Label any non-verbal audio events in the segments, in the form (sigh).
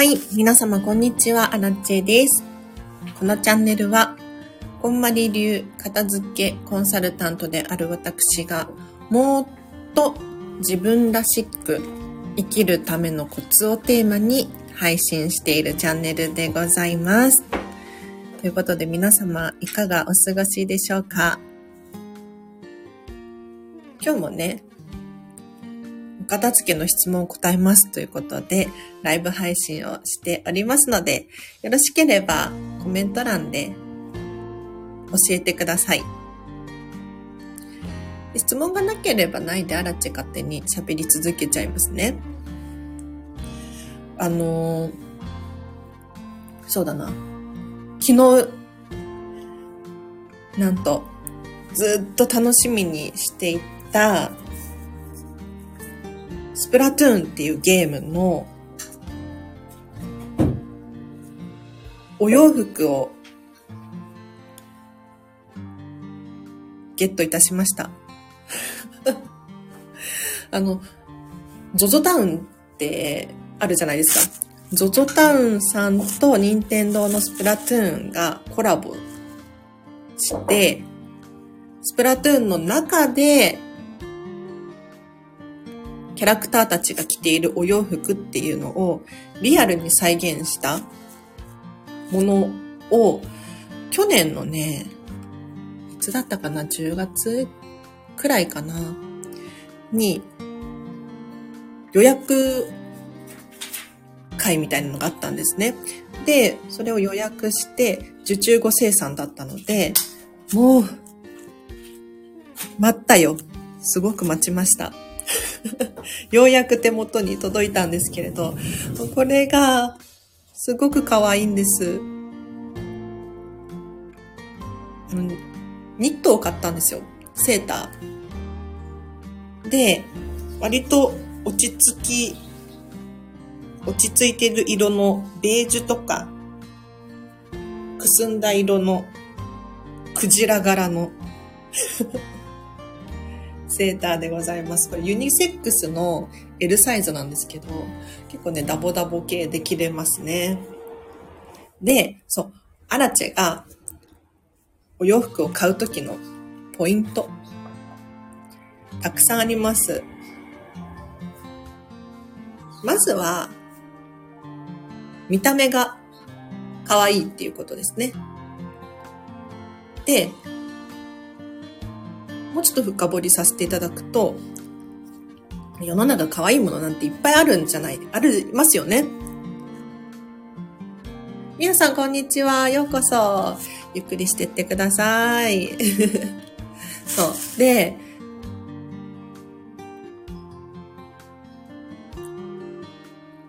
はい、皆様こんにちは、アラチェです。このチャンネルは、こんまり流片付けコンサルタントである私が、もっと自分らしく生きるためのコツをテーマに配信しているチャンネルでございます。ということで皆様いかがお過ごしでしょうか？今日もね、片付けの質問を答えますということで、ライブ配信をしておりますので、よろしければコメント欄で教えてください。質問がなければないであらち勝手に喋り続けちゃいますね。あのー、そうだな。昨日、なんと、ずっと楽しみにしていたスプラトゥーンっていうゲームのお洋服をゲットいたしました。(laughs) あの、ゾゾタウンってあるじゃないですか。ゾゾタウンさんと任天堂のスプラトゥーンがコラボして、スプラトゥーンの中でキャラクターたちが着ているお洋服っていうのをリアルに再現したものを去年のね、いつだったかな ?10 月くらいかなに予約会みたいなのがあったんですね。で、それを予約して受注後生産だったので、もう、待ったよ。すごく待ちました。(laughs) ようやく手元に届いたんですけれど、これがすごく可愛いんです。ニットを買ったんですよ。セーター。で、割と落ち着き、落ち着いてる色のベージュとか、くすんだ色のクジラ柄の (laughs) セーターでございます。これユニセックスの L サイズなんですけど、結構ね、ダボダボ系で着れますね。で、そう、アラチェがお洋服を買うときのポイント、たくさんあります。まずは、見た目が可愛いっていうことですね。で、もうちょっと深掘りさせていただくと、世の中可愛いものなんていっぱいあるんじゃない、ありますよね。皆さんこんにちは。ようこそ。ゆっくりしてってください。(laughs) そう。で、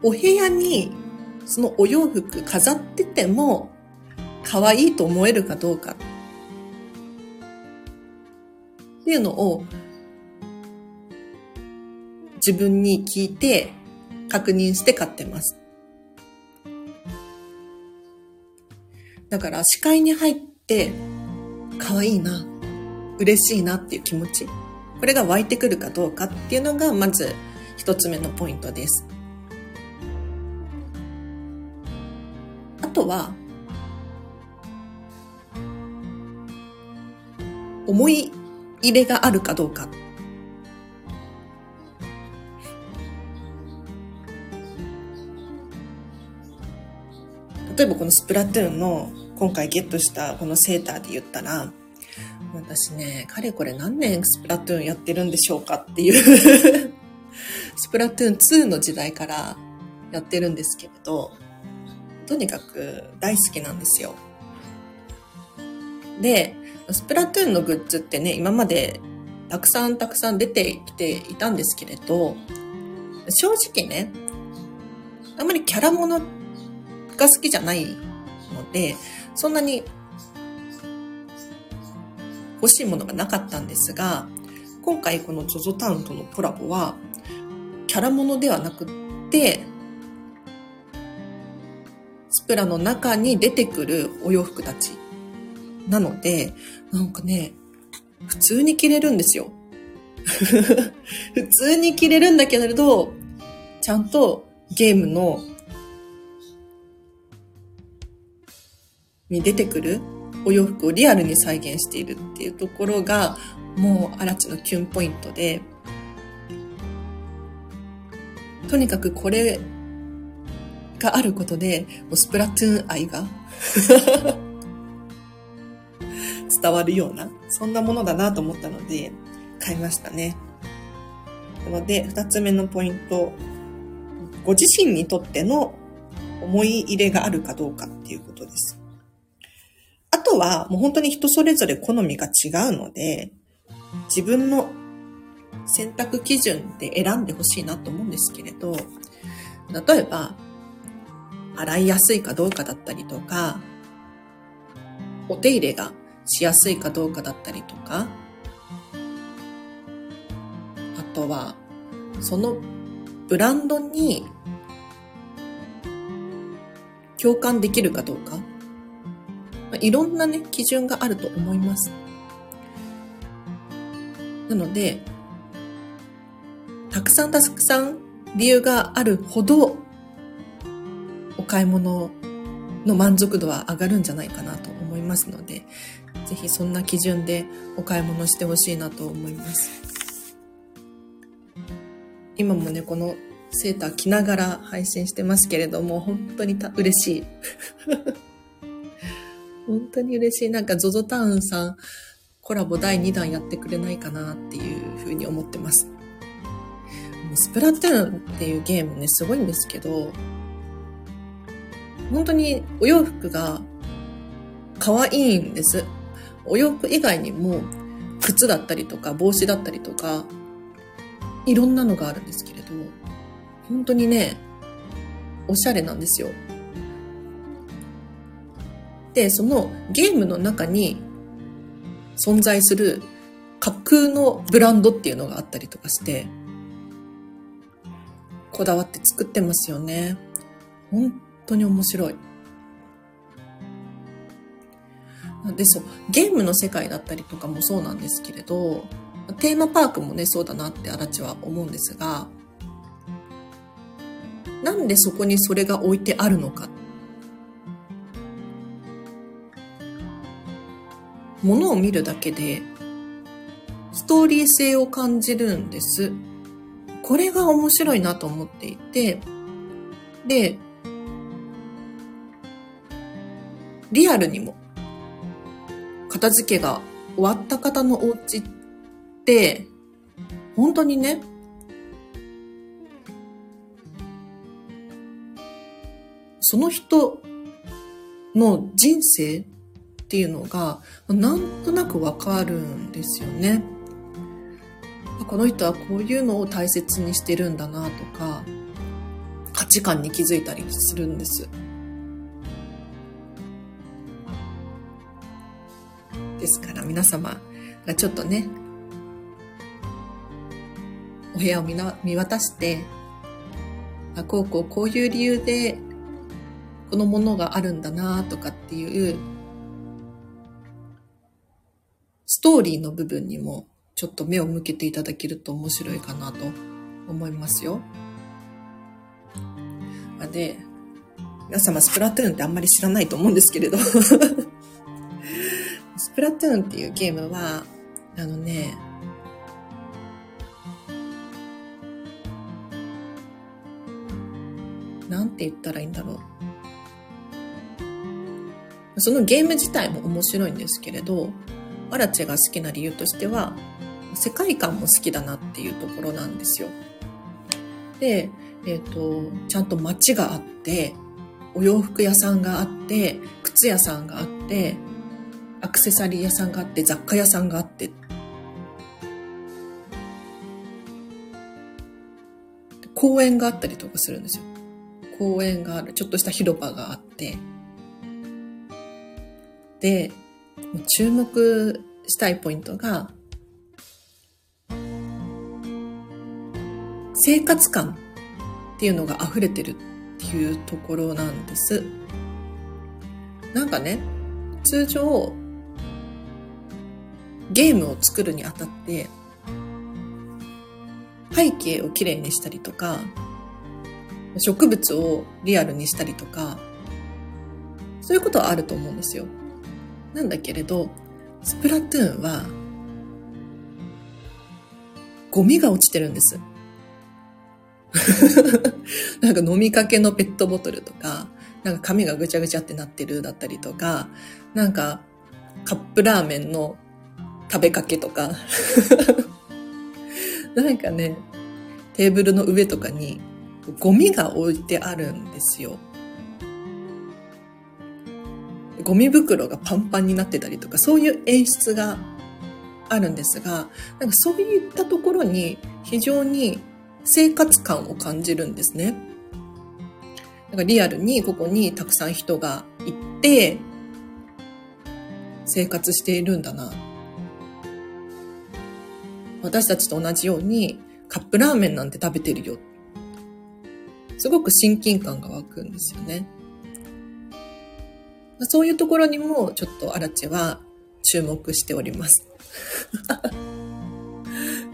お部屋にそのお洋服飾ってても可愛いと思えるかどうかっていうのを自分に聞いて確認して買ってます。だから視界に入って可愛いな、嬉しいなっていう気持ち。これが湧いてくるかどうかっていうのがまず一つ目のポイントです。あとは、思い入れがあるかどうか。例えばこのスプラトゥーンの今回ゲットしたこのセーターで言ったら、私ね、かれこれ何年スプラトゥーンやってるんでしょうかっていう (laughs) スプラトゥーン2の時代からやってるんですけれど、とにかく大好きなんですよ。で、スプラトゥーンのグッズってね、今までたくさんたくさん出てきていたんですけれど、正直ね、あんまりキャラものが好きじゃないので、そんなに欲しいものがなかったんですが、今回この ZOZO タウンとのコラボは、キャラものではなくって、スプラの中に出てくるお洋服たちなので、なんかね、普通に着れるんですよ。(laughs) 普通に着れるんだけれど、ちゃんとゲームのに出てくるお洋服をリアルに再現しているっていうところが、もう、アラチのキュンポイントで、とにかくこれがあることで、もうスプラトゥーン愛が (laughs) 伝わるような、そんなものだなと思ったので、買いましたね。なので、二つ目のポイント、ご自身にとっての思い入れがあるかどうかっていうことです。あとは、もう本当に人それぞれ好みが違うので、自分の選択基準で選んでほしいなと思うんですけれど、例えば、洗いやすいかどうかだったりとか、お手入れがしやすいかどうかだったりとか、あとは、そのブランドに共感できるかどうか、まいろんなね、基準があると思います。なので、たくさんたくさん理由があるほど、お買い物の満足度は上がるんじゃないかなと思いますので、ぜひそんな基準でお買い物してほしいなと思います。今もね、このセーター着ながら配信してますけれども、本当にた嬉しい。(laughs) 本当に嬉しい。なんか ZOZO タウンさんコラボ第2弾やってくれないかなっていうふうに思ってます。スプラトゥーンっていうゲームね、すごいんですけど、本当にお洋服が可愛いんです。お洋服以外にも靴だったりとか帽子だったりとか、いろんなのがあるんですけれど、本当にね、おしゃれなんですよ。で、そのゲームの中に存在する架空のブランドっていうのがあったりとかして、こだわって作ってますよね。本当に面白い。で、そう、ゲームの世界だったりとかもそうなんですけれど、テーマパークもね、そうだなって荒地は思うんですが、なんでそこにそれが置いてあるのか。ものを見るだけで、ストーリー性を感じるんです。これが面白いなと思っていて、で、リアルにも、片付けが終わった方のお家って、本当にね、その人の人生っていうのが、なんとなくわかるんですよね。この人はこういうのを大切にしてるんだなとか、価値観に気づいたりするんです。ですから皆様がちょっとね、お部屋を見な見渡して、あ、こうこうこういう理由でこのものがあるんだなとかっていうストーリーの部分にもちょっと目を向けていただけると面白いかなと思いますよ。で、皆様スプラトゥーンってあんまり知らないと思うんですけれどスプラトゥーンっていうゲームは、あのね、なんて言ったらいいんだろう。そのゲーム自体も面白いんですけれど、アラチェが好きな理由としては、世界観も好きだなっていうところなんですよ。で、えっ、ー、と、ちゃんと街があって、お洋服屋さんがあって、靴屋さんがあって、アクセサリー屋さんがあって、雑貨屋さんがあって、公園があったりとかするんですよ。公園がある、ちょっとした広場があって、で、注目したいポイントが、生活感っていうのが溢れてるっていうところなんです。なんかね、通常、ゲームを作るにあたって、背景をきれいにしたりとか、植物をリアルにしたりとか、そういうことはあると思うんですよ。なんだけれど、スプラトゥーンは、ゴミが落ちてるんです。(laughs) なんか飲みかけのペットボトルとか、なんか紙がぐちゃぐちゃってなってるだったりとか、なんかカップラーメンの食べかけとか、(laughs) なんかね、テーブルの上とかにゴミが置いてあるんですよ。ゴミ袋がパンパンになってたりとか、そういう演出があるんですが、なんかそういったところに非常に生活感を感じるんですね。なんかリアルにここにたくさん人が行って、生活しているんだな。私たちと同じようにカップラーメンなんて食べてるよ。すごく親近感が湧くんですよね。そういうところにもちょっとアラチェは注目しております。(laughs)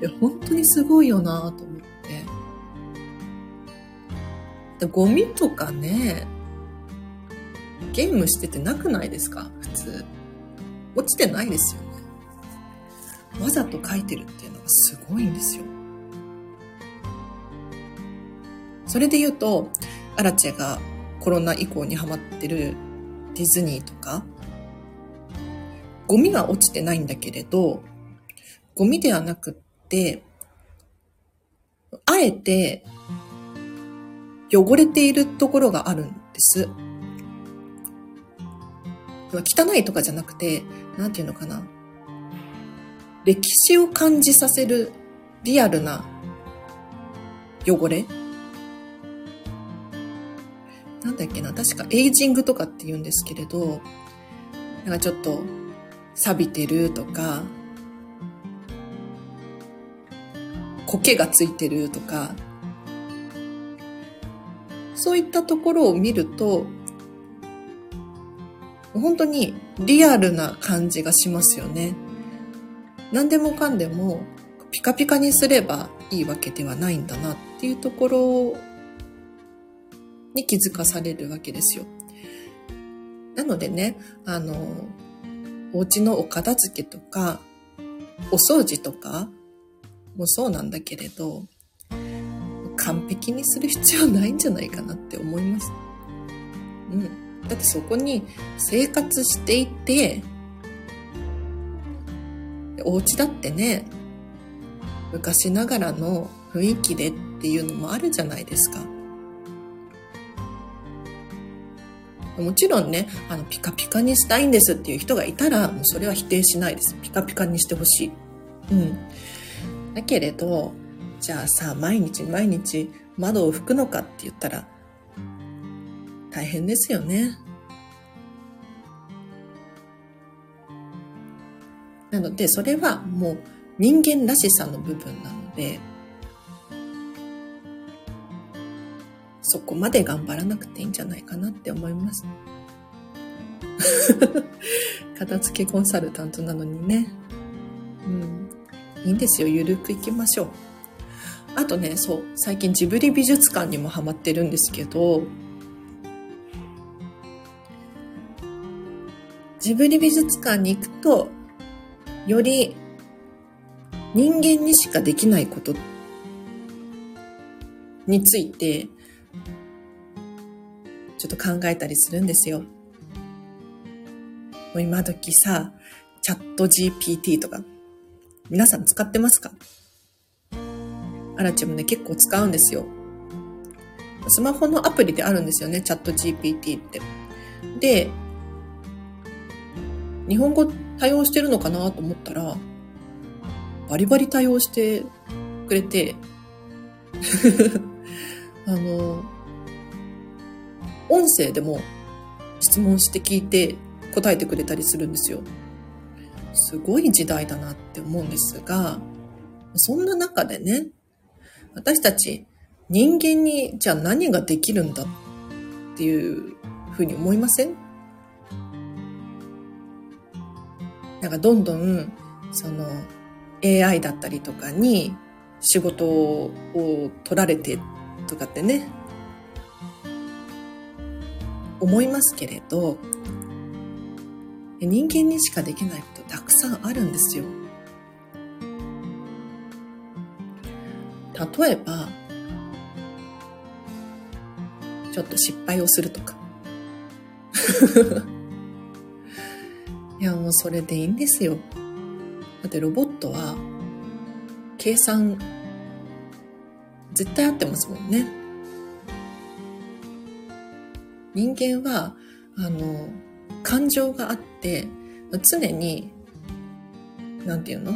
いや本当にすごいよなと思って。ゴミとかね、ゲームしててなくないですか？普通。落ちてないですよね。わざと書いてるってすごいんですよ。それで言うと、アラチェがコロナ以降にハマってるディズニーとか、ゴミが落ちてないんだけれど、ゴミではなくって、あえて汚れているところがあるんです。汚いとかじゃなくて、なんていうのかな。歴史を感じさせるリアルな汚れ？なんだっけな、確かエイジングとかって言うんですけれど、なんかちょっと錆びてるとか、苔がついてるとか、そういったところを見ると、本当にリアルな感じがしますよね。何でもかんでもピカピカにすればいいわけではないんだなっていうところに気づかされるわけですよ。なのでね、あの、お家のお片付けとか、お掃除とかもそうなんだけれど、完璧にする必要ないんじゃないかなって思います。うん。だってそこに生活していて、お家だってね、昔ながらの雰囲気でっていうのもあるじゃないですか。もちろんね、あの、ピカピカにしたいんですっていう人がいたら、もうそれは否定しないです。ピカピカにしてほしい。うん。だけれど、じゃあさ、毎日毎日窓を拭くのかって言ったら、大変ですよね。なので、それはもう人間らしさの部分なので、そこまで頑張らなくていいんじゃないかなって思います。(laughs) 片付けコンサルタントなのにね。うん。いいんですよ。ゆるくいきましょう。あとね、そう、最近ジブリ美術館にもハマってるんですけど、ジブリ美術館に行くと、より人間にしかできないことについてちょっと考えたりするんですよ。もう今時さ、チャット GPT とか、皆さん使ってますか？アラチもね、結構使うんですよ。スマホのアプリであるんですよね、チャット GPT って。で、日本語対応してるのかなと思ったら、バリバリ対応してくれて、(laughs) あの、音声でも質問して聞いて答えてくれたりするんですよ。すごい時代だなって思うんですが、そんな中でね、私たち人間にじゃあ何ができるんだっていうふうに思いません？なんかどんどんその AI だったりとかに仕事を取られてとかってね思いますけれど、人間にしかできないことたくさんあるんですよ。例えば、ちょっと失敗をするとか。いや、もうそれでいいんですよ。だってロボットは、計算、絶対合ってますもんね。人間は、あの、感情があって、常に、なんていうの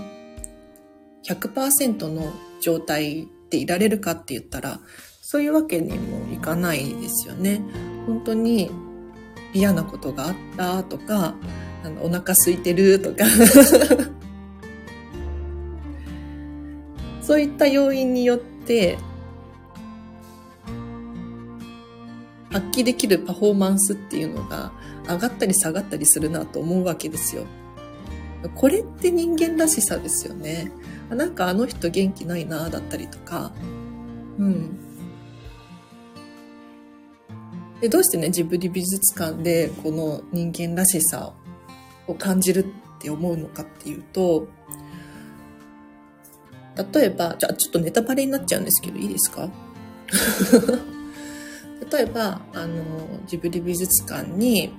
?100% の状態でいられるかって言ったら、そういうわけにもいかないですよね。本当に嫌なことがあったとか、あのお腹空いてるとか (laughs) そういった要因によって発揮できるパフォーマンスっていうのが上がったり下がったりするなと思うわけですよ。これって人間らしさですよね。なんかあの人元気ないなだったりとか。うん。で、どうしてね、ジブリ美術館でこの人間らしさを感じるって思うのかっていうと、例えば、じゃあちょっとネタバレになっちゃうんですけど、いいですか？(laughs) 例えば、あの、ジブリ美術館に、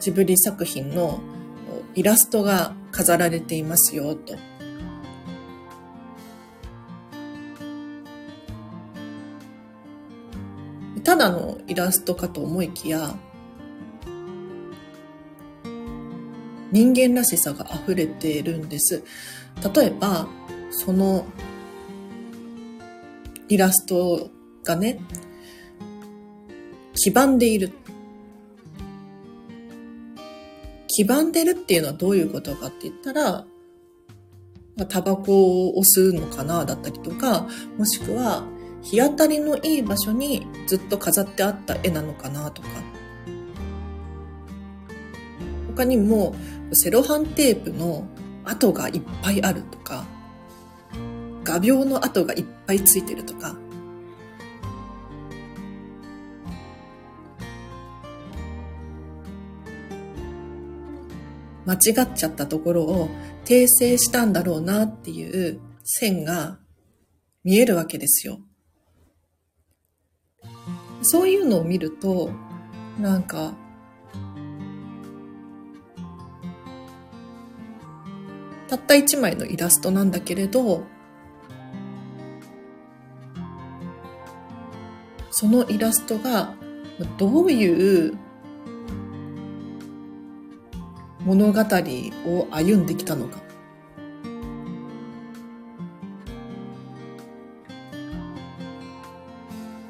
ジブリ作品のイラストが飾られていますよ、と。ただのイラストかと思いきや、人間らしさが溢れているんです。例えば、そのイラストがね、黄ばんでいる。黄ばんでるっていうのはどういうことかって言ったら、タバコを押すのかなだったりとか、もしくは日当たりのいい場所にずっと飾ってあった絵なのかなとか。他にもセロハンテープの跡がいっぱいあるとか、画鋲の跡がいっぱいついてるとか、間違っちゃったところを訂正したんだろうなっていう線が見えるわけですよ。そういうのを見ると、なんか、たった一枚のイラストなんだけれど、そのイラストがどういう物語を歩んできたのか。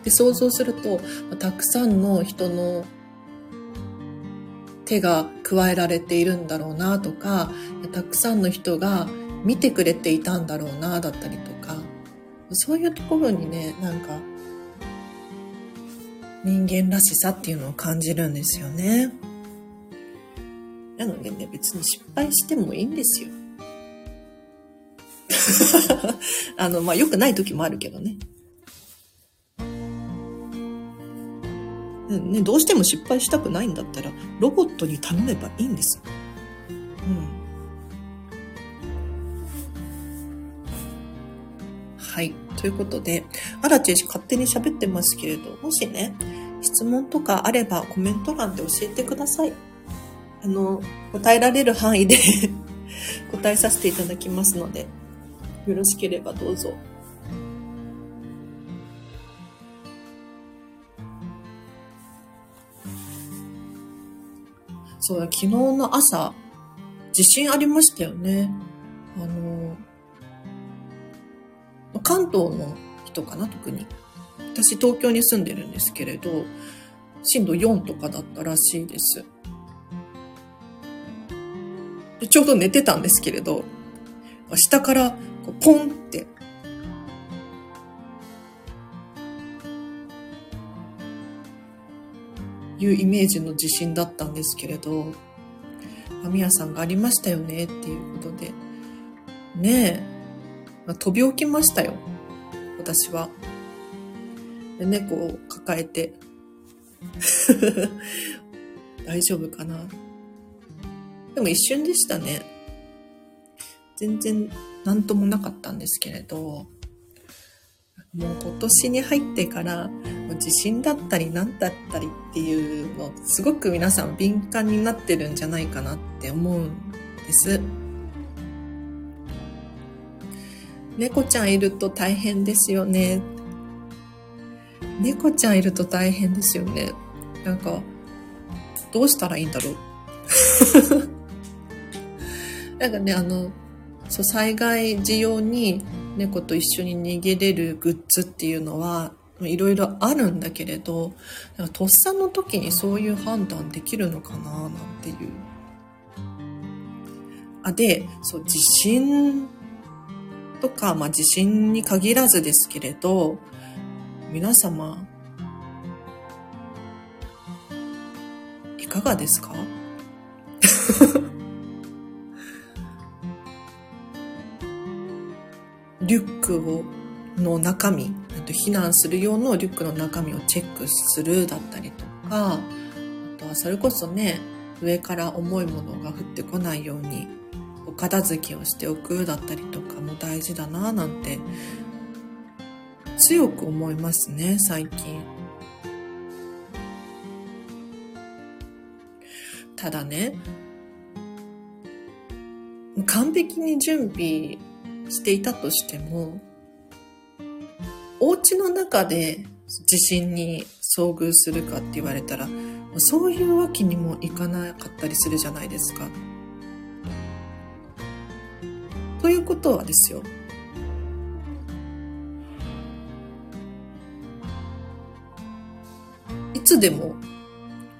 で想像するとたくさんの人の手が加えられているんだろうなとかたくさんの人が見てくれていたんだろうなだったりとかそういうところにねなんか人間らしさっていうのを感じるんですよね。なのでね、別に失敗してもいいんですよ。(laughs) あの、まあ、良くない時もあるけどね。ね、どうしても失敗したくないんだったら、ロボットに頼めばいいんです。うん。はい。ということで、あらちえし勝手に喋ってますけれど、もしね、質問とかあればコメント欄で教えてください。あの、答えられる範囲で (laughs) 答えさせていただきますので、よろしければどうぞ。そうだ、昨日の朝、地震ありましたよね。あの、関東の人かな、特に。私、東京に住んでるんですけれど、震度4とかだったらしいです。でちょうど寝てたんですけれど、下からこうポンっていうイメージの地震だったんですけれど、みやさんがありましたよねっていうことで、ねえ、まあ、飛び起きましたよ。私は。で猫を抱えて (laughs) 大丈夫かなでも一瞬でしたね。全然何ともなかったんですけれど、もう今年に入ってから地震だったり何だったりっていうのすごく皆さん敏感になってるんじゃないかなって思うんです。猫ちゃんいると大変ですよね。猫ちゃんいると大変ですよね。なんか、どうしたらいいんだろう。(laughs) なんかね、あの、そう、災害時用に猫と一緒に逃げれるグッズっていうのは、いろいろあるんだけれど、とっさの時にそういう判断できるのかななんていう。あ、で、そう、地震とか、まあ地震に限らずですけれど、皆様、いかがですか？(laughs) リュックをの中身、避難する用のリュックの中身をチェックするだったりとか、あとはそれこそね、上から重いものが降ってこないように、お片付けをしておくだったりとかも大事だななんて、強く思いますね、最近。ただね、完璧に準備していたとしても、お家の中で地震に遭遇するかって言われたら、そういうわけにもいかなかったりするじゃないですか。ということはですよ。いつでも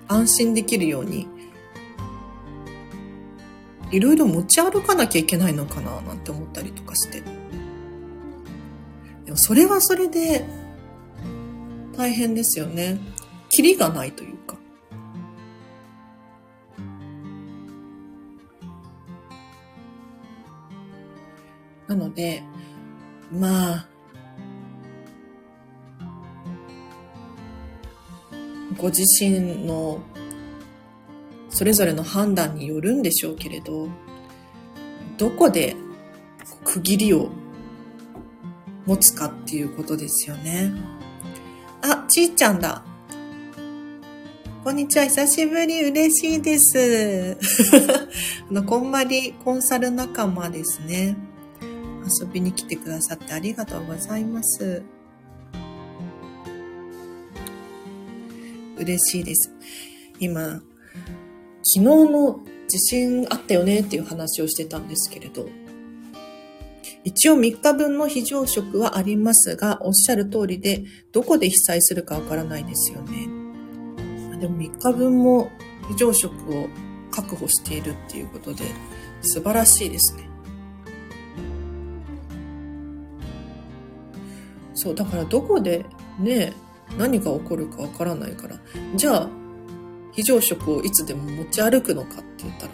安心できるようにいろいろ持ち歩かなきゃいけないのかななんて思ったりとかして。でもそれはそれで大変ですよね。キリがないというか。なので、まあ、ご自身のそれぞれの判断によるんでしょうけれど、どこで区切りを持つかっていうことですよね。あ、ちーちゃんだ。こんにちは、久しぶり、嬉しいです。(laughs) あの、こんまりコンサル仲間ですね。遊びに来てくださってありがとうございます。嬉しいです。今、昨日の地震あったよねっていう話をしてたんですけれど、一応3日分の非常食はありますが、おっしゃる通りで、どこで被災するかわからないですよね。でも3日分も非常食を確保しているっていうことで、素晴らしいですね。そう、だからどこでね、何が起こるかわからないから、じゃあ非常食をいつでも持ち歩くのかって言ったら、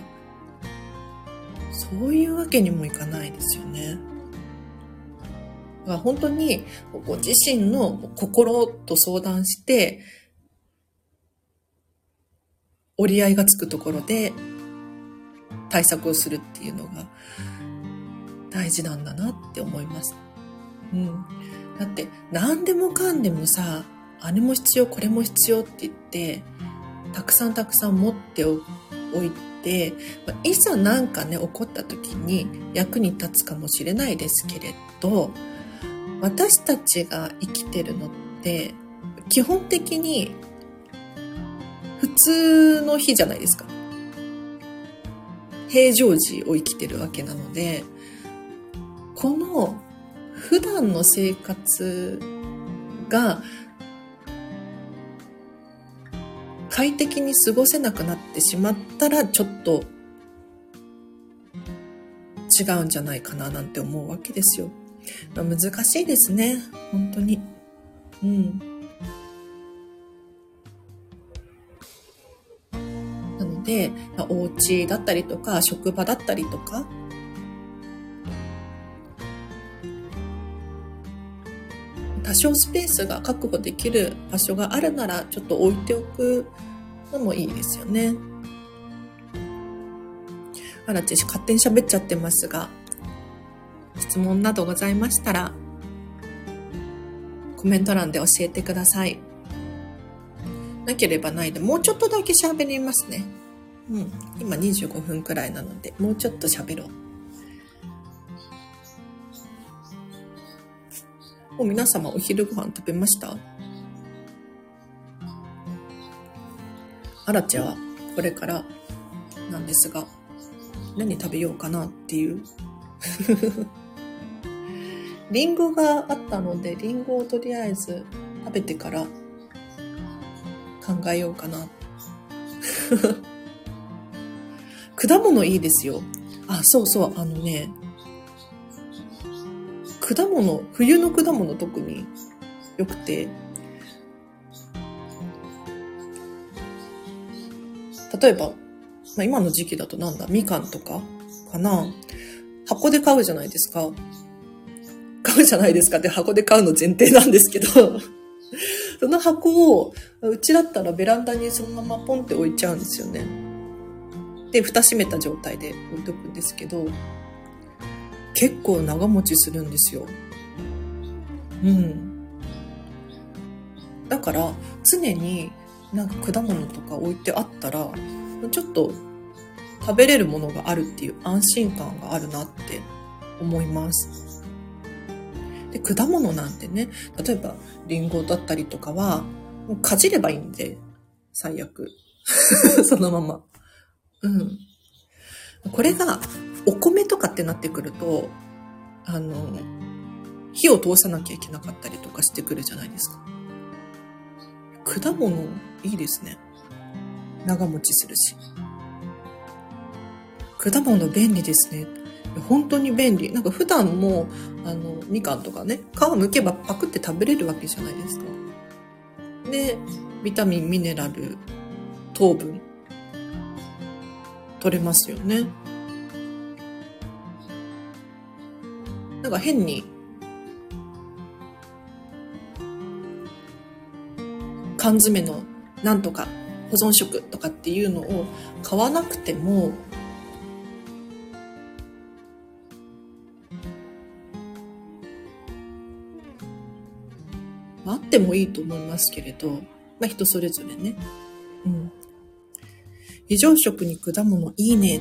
そういうわけにもいかないですよね。だ本当にご自身の心と相談して、折り合いがつくところで対策をするっていうのが大事なんだなって思います。うん。だって何でもかんでもさ、あれも必要、これも必要って言って、たくさんたくさん持っておいて、まいざ何かね、起こった時に役に立つかもしれないですけれど、私たちが生きてるのって、基本的に普通の日じゃないですか。平常時を生きてるわけなので、この普段の生活が快適に過ごせなくなってしまったらちょっと違うんじゃないかななんて思うわけですよ。まあ、難しいですね。本当に。うん。なので、まあ、お家だったりとか、職場だったりとか、多少スペースが確保できる場所があるならちょっと置いておくのもいいですよね。あらち勝手に喋っちゃってますが、質問などございましたら、コメント欄で教えてください。なければないで、もうちょっとだけ喋りますね。うん。今25分くらいなので、もうちょっと喋ろう。もう皆様お昼ご飯食べました？アラチェはこれからなんですが、何食べようかなっていうリンゴがあったので、リンゴをとりあえず食べてから考えようかな。(laughs) 果物いいですよ。あ、そうそう、あのね、果物、冬の果物特に良くて、例えば、まあ、今の時期だとなんだ、みかんとかかな箱で買うじゃないですか。買うじゃないですかって箱で買うの前提なんですけど (laughs) その箱を、うちだったらベランダにそのままポンって置いちゃうんですよね。で、蓋閉めた状態で置いとくんですけど、結構長持ちするんですよ。うん。だから、常になんか果物とか置いてあったら、ちょっと食べれるものがあるっていう安心感があるなって思います。で、果物なんてね、例えばリンゴだったりとかは、もうかじればいいんで、最悪。(laughs) そのまま。うん。これが、お米とかってなってくると、あの、火を通さなきゃいけなかったりとかしてくるじゃないですか。果物、いいですね。長持ちするし。果物便利ですね。本当に便利。なんか普段も、あの、みかんとかね、皮剥けばパクって食べれるわけじゃないですか。で、ビタミン、ミネラル、糖分、取れますよね。なんか変に、缶詰のなんとか保存食とかっていうのを買わなくてもってもいいと思いますけれど、まあ人それぞれね。うん。非常食に果物いいね。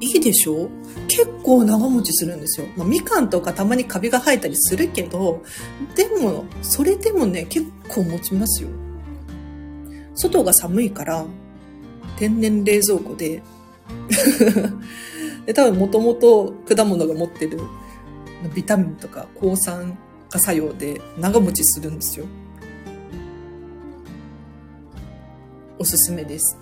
いいでしょ？結構長持ちするんですよ。まあ、みかんとかたまにカビが生えたりするけど、でも、それでもね、結構持ちますよ。外が寒いから、天然冷蔵庫で (laughs) で、多分もともと果物が持ってるビタミンとか抗酸化作用で長持ちするんですよ。おすすめです。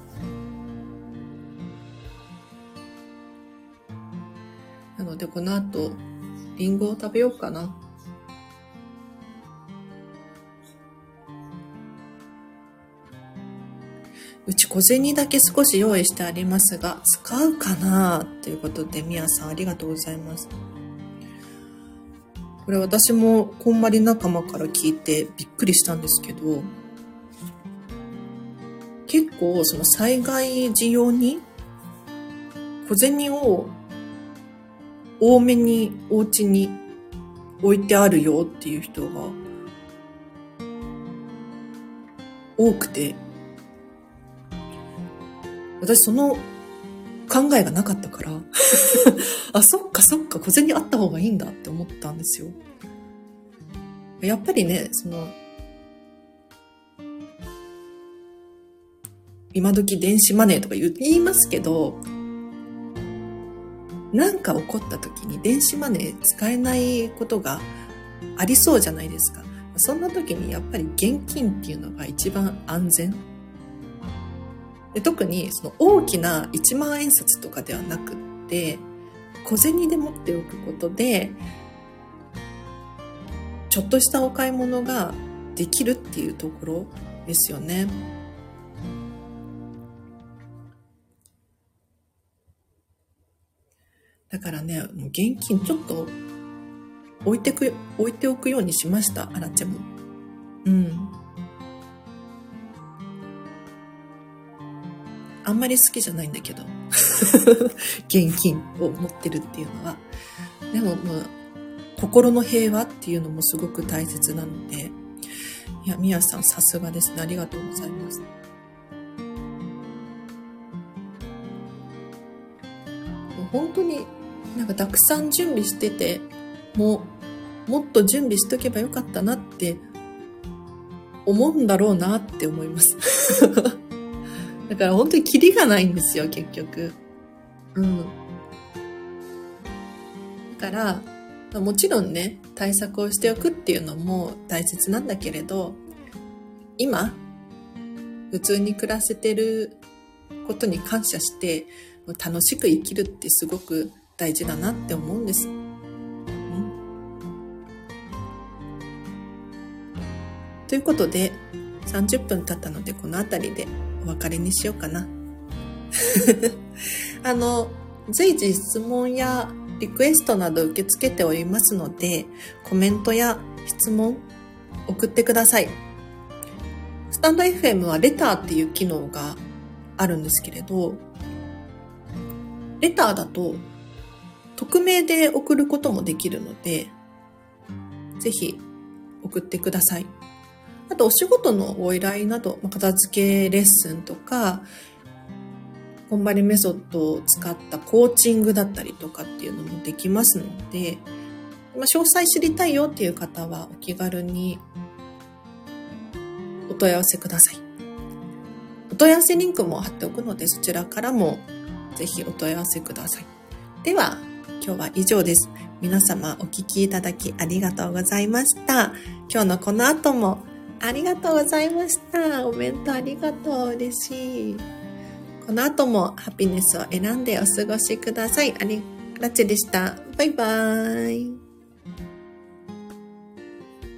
なのでこの後、リンゴを食べようかな。うち小銭だけ少し用意してありますが、使うかなということで、みやさんありがとうございます。これ私もこんまり仲間から聞いてびっくりしたんですけど、結構その災害時用に小銭を多めにお家に置いてあるよっていう人が多くて、私その考えがなかったから (laughs) あ、そっかそっか、小銭あった方がいいんだって思ったんですよ。やっぱりね、その、今時電子マネーとか言いますけど、なんか起こった時に電子マネー使えないことがありそうじゃないですか。そんな時にやっぱり現金っていうのが一番安全。で特にその大きな1万円札とかではなくって、小銭で持っておくことで、ちょっとしたお買い物ができるっていうところですよね。だからね、もう現金ちょっと置いてく、置いておくようにしました、あらちゃんも。うん。あんまり好きじゃないんだけど。(laughs) 現金を持ってるっていうのは。でも、まあ、心の平和っていうのもすごく大切なので、いや、みやさんさすがですね。ありがとうございます。本当になんかたくさん準備してて、もう、もっと準備しとけばよかったなって思うんだろうなって思います。(laughs) だから本当にキリがないんですよ、結局。うん。だから、もちろんね、対策をしておくっていうのも大切なんだけれど、今、普通に暮らせてることに感謝して、楽しく生きるってすごく大事だなって思うんです。うん、ということで、30分経ったのでこの辺りでお別れにしようかな。(laughs) あの、随時質問やリクエストなど受け付けておりますので、コメントや質問送ってください。スタンド FM はレターっていう機能があるんですけれど、レターだと匿名で送ることもできるので、ぜひ送ってください。あと、お仕事のご依頼など、片付けレッスンとか、コンバリメソッドを使ったコーチングだったりとかっていうのもできますので、ま、詳細知りたいよっていう方はお気軽にお問い合わせください。お問い合わせリンクも貼っておくので、そちらからもぜひお問い合わせください。では、今日は以上です。皆様お聴きいただきありがとうございました。今日のこの後もありがとうございました。お弁当ありがとう。嬉しい。この後もハピネスを選んでお過ごしください。あり、ラチェでした。バイバーイ。